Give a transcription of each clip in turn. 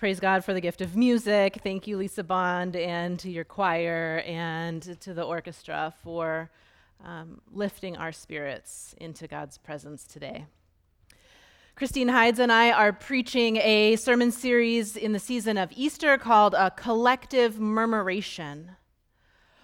Praise God for the gift of music. Thank you, Lisa Bond, and to your choir and to the orchestra for um, lifting our spirits into God's presence today. Christine Hides and I are preaching a sermon series in the season of Easter called A Collective Murmuration.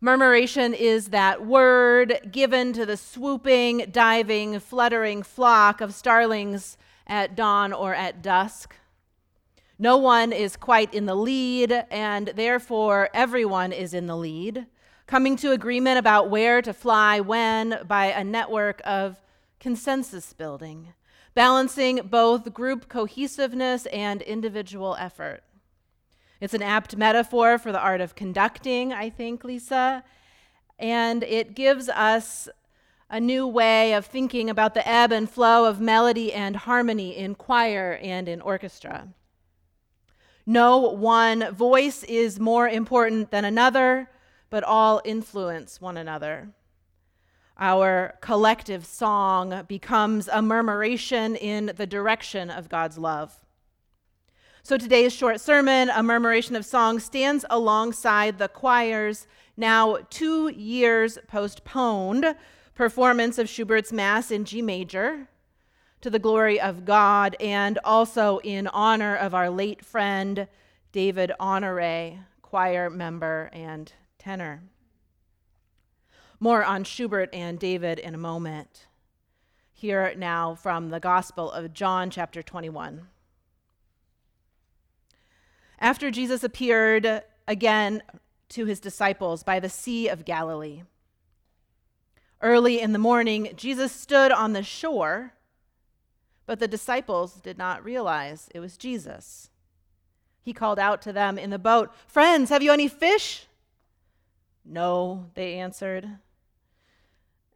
Murmuration is that word given to the swooping, diving, fluttering flock of starlings at dawn or at dusk. No one is quite in the lead, and therefore everyone is in the lead, coming to agreement about where to fly when by a network of consensus building, balancing both group cohesiveness and individual effort. It's an apt metaphor for the art of conducting, I think, Lisa, and it gives us a new way of thinking about the ebb and flow of melody and harmony in choir and in orchestra. No one voice is more important than another, but all influence one another. Our collective song becomes a murmuration in the direction of God's love. So today's short sermon, A Murmuration of Song, stands alongside the choir's now two years postponed performance of Schubert's Mass in G major to the glory of God and also in honor of our late friend David Honore, choir member and tenor. More on Schubert and David in a moment. Here now from the Gospel of John, chapter 21. After Jesus appeared again to his disciples by the Sea of Galilee, early in the morning, Jesus stood on the shore but the disciples did not realize it was Jesus. He called out to them in the boat, Friends, have you any fish? No, they answered.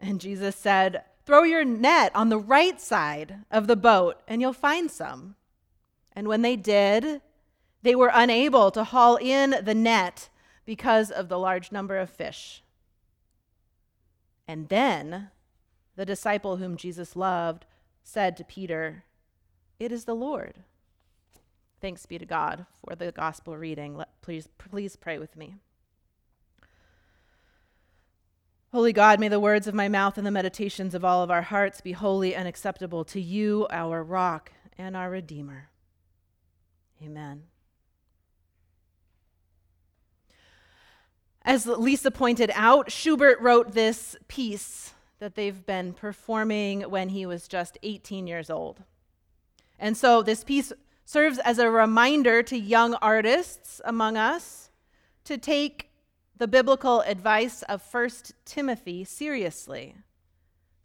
And Jesus said, Throw your net on the right side of the boat, and you'll find some. And when they did, they were unable to haul in the net because of the large number of fish. And then the disciple whom Jesus loved said to Peter, It is the Lord. Thanks be to God for the gospel reading. Let, please, please pray with me. Holy God, may the words of my mouth and the meditations of all of our hearts be holy and acceptable to you, our rock and our Redeemer. Amen. As Lisa pointed out, Schubert wrote this piece that they've been performing when he was just 18 years old. And so this piece serves as a reminder to young artists among us to take the biblical advice of 1 Timothy seriously.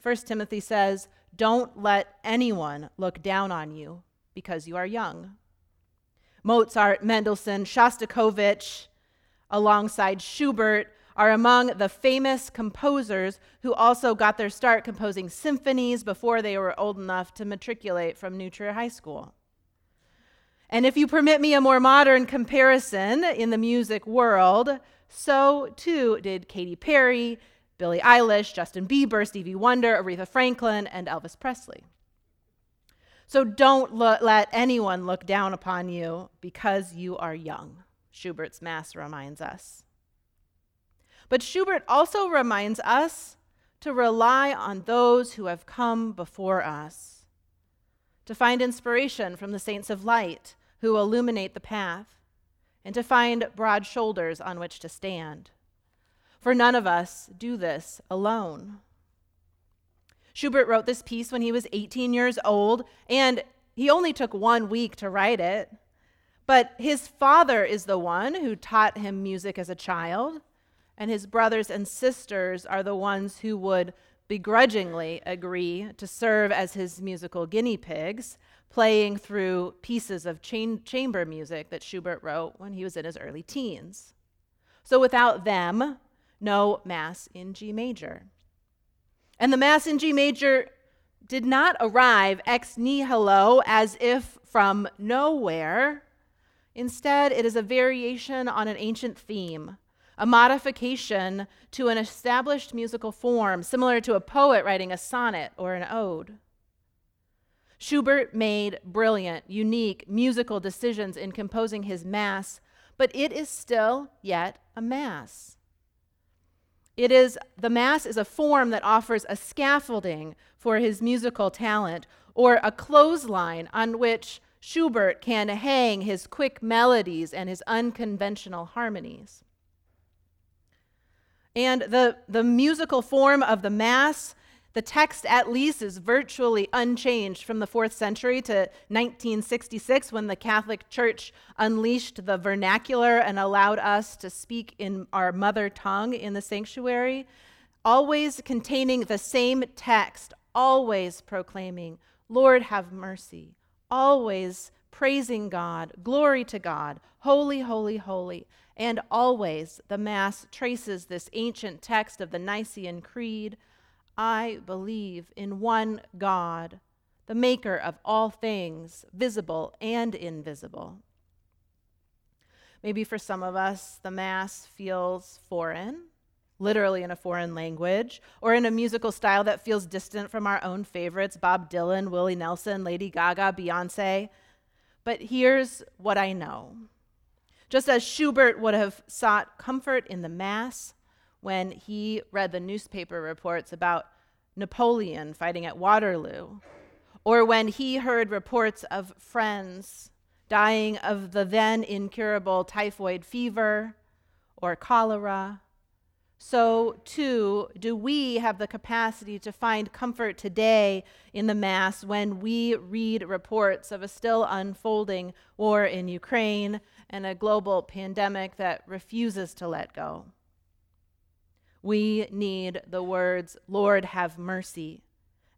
1 Timothy says, Don't let anyone look down on you because you are young. Mozart, Mendelssohn, Shostakovich, alongside Schubert, are among the famous composers who also got their start composing symphonies before they were old enough to matriculate from New Trier High School. And if you permit me a more modern comparison in the music world, so too did Katy Perry, Billie Eilish, Justin Bieber, Stevie Wonder, Aretha Franklin, and Elvis Presley. So don't lo- let anyone look down upon you because you are young, Schubert's Mass reminds us. But Schubert also reminds us to rely on those who have come before us, to find inspiration from the saints of light who illuminate the path, and to find broad shoulders on which to stand. For none of us do this alone. Schubert wrote this piece when he was 18 years old, and he only took one week to write it. But his father is the one who taught him music as a child and his brothers and sisters are the ones who would begrudgingly agree to serve as his musical guinea pigs, playing through pieces of chamber music that Schubert wrote when he was in his early teens. So without them, no Mass in G major. And the Mass in G major did not arrive ex nihilo as if from nowhere. Instead, it is a variation on an ancient theme a modification to an established musical form, similar to a poet writing a sonnet or an ode. Schubert made brilliant, unique musical decisions in composing his Mass, but it is still yet a Mass. It is the Mass is a form that offers a scaffolding for his musical talent or a clothesline on which Schubert can hang his quick melodies and his unconventional harmonies. And the, the musical form of the Mass the text, at least, is virtually unchanged from the fourth century to 1966 when the Catholic Church unleashed the vernacular and allowed us to speak in our mother tongue in the sanctuary, always containing the same text, always proclaiming, Lord, have mercy, always praising God, glory to God, holy, holy, holy. And always the Mass traces this ancient text of the Nicene Creed I believe in one God, the maker of all things, visible and invisible. Maybe for some of us, the Mass feels foreign, literally in a foreign language, or in a musical style that feels distant from our own favorites Bob Dylan, Willie Nelson, Lady Gaga, Beyonce. But here's what I know. Just as Schubert would have sought comfort in the Mass, when he read the newspaper reports about Napoleon fighting at Waterloo, or when he heard reports of friends dying of the then incurable typhoid fever or cholera, so too do we have the capacity to find comfort today in the Mass when we read reports of a still unfolding war in Ukraine and a global pandemic that refuses to let go. We need the words, Lord, have mercy,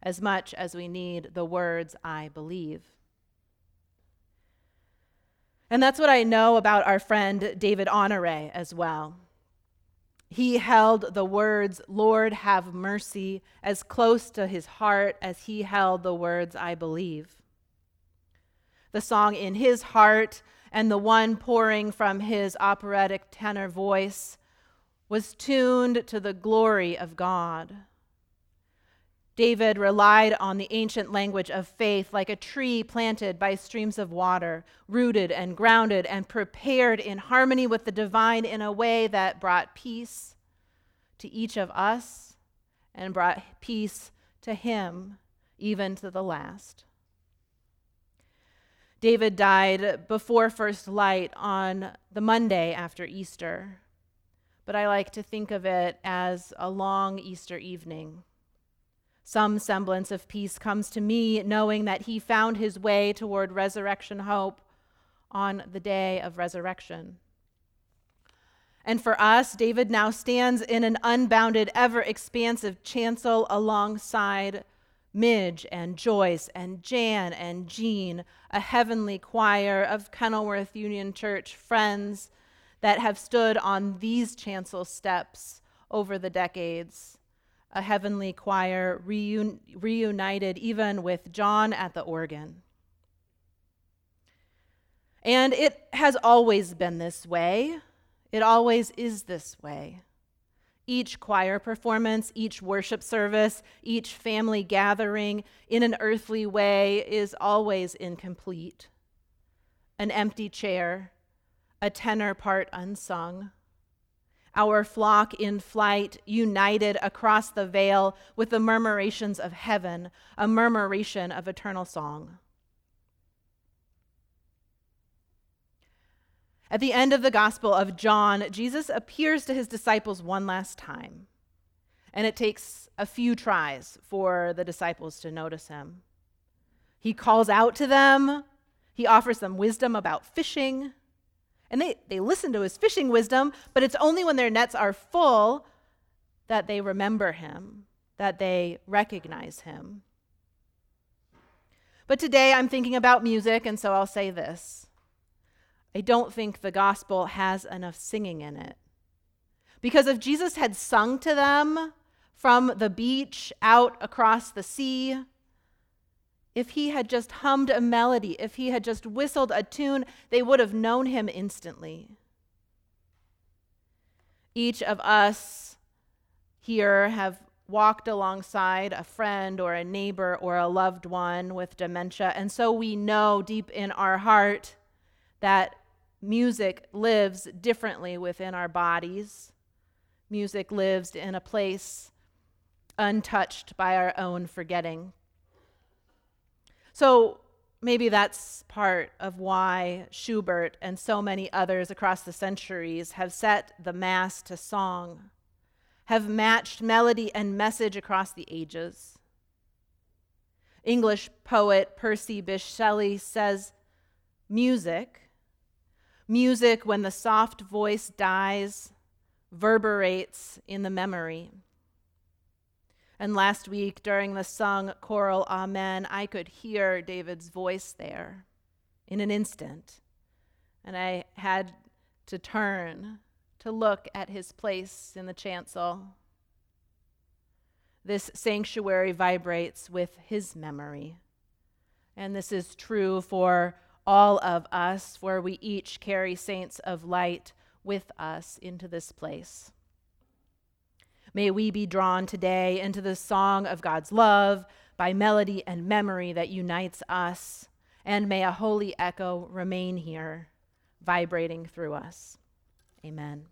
as much as we need the words, I believe. And that's what I know about our friend David Honore as well. He held the words, Lord, have mercy, as close to his heart as he held the words, I believe. The song in his heart and the one pouring from his operatic tenor voice was tuned to the glory of God. David relied on the ancient language of faith like a tree planted by streams of water, rooted and grounded and prepared in harmony with the divine in a way that brought peace to each of us and brought peace to him, even to the last. David died before first light on the Monday after Easter but I like to think of it as a long Easter evening. Some semblance of peace comes to me knowing that he found his way toward resurrection hope on the day of resurrection. And for us, David now stands in an unbounded, ever expansive chancel alongside Midge and Joyce and Jan and Jean, a heavenly choir of Kenilworth Union Church friends that have stood on these chancel steps over the decades. A heavenly choir reun- reunited even with John at the organ. And it has always been this way. It always is this way. Each choir performance, each worship service, each family gathering in an earthly way is always incomplete. An empty chair, a tenor part unsung. Our flock in flight, united across the veil with the murmurations of heaven, a murmuration of eternal song. At the end of the Gospel of John, Jesus appears to his disciples one last time. And it takes a few tries for the disciples to notice him. He calls out to them, he offers them wisdom about fishing. And they, they listen to his fishing wisdom, but it's only when their nets are full that they remember him, that they recognize him. But today I'm thinking about music, and so I'll say this. I don't think the gospel has enough singing in it. Because if Jesus had sung to them from the beach out across the sea, if he had just hummed a melody, if he had just whistled a tune, they would have known him instantly. Each of us here have walked alongside a friend or a neighbor or a loved one with dementia. And so we know deep in our heart that music lives differently within our bodies. Music lives in a place untouched by our own forgetting. So maybe that's part of why Schubert and so many others across the centuries have set the Mass to song have matched melody and message across the ages. English poet Percy Bysshe Shelley says music, music when the soft voice dies, verberates in the memory. And last week, during the sung choral Amen, I could hear David's voice there in an instant. And I had to turn to look at his place in the chancel. This sanctuary vibrates with his memory. And this is true for all of us, for we each carry saints of light with us into this place. May we be drawn today into the song of God's love by melody and memory that unites us, and may a holy echo remain here, vibrating through us. Amen.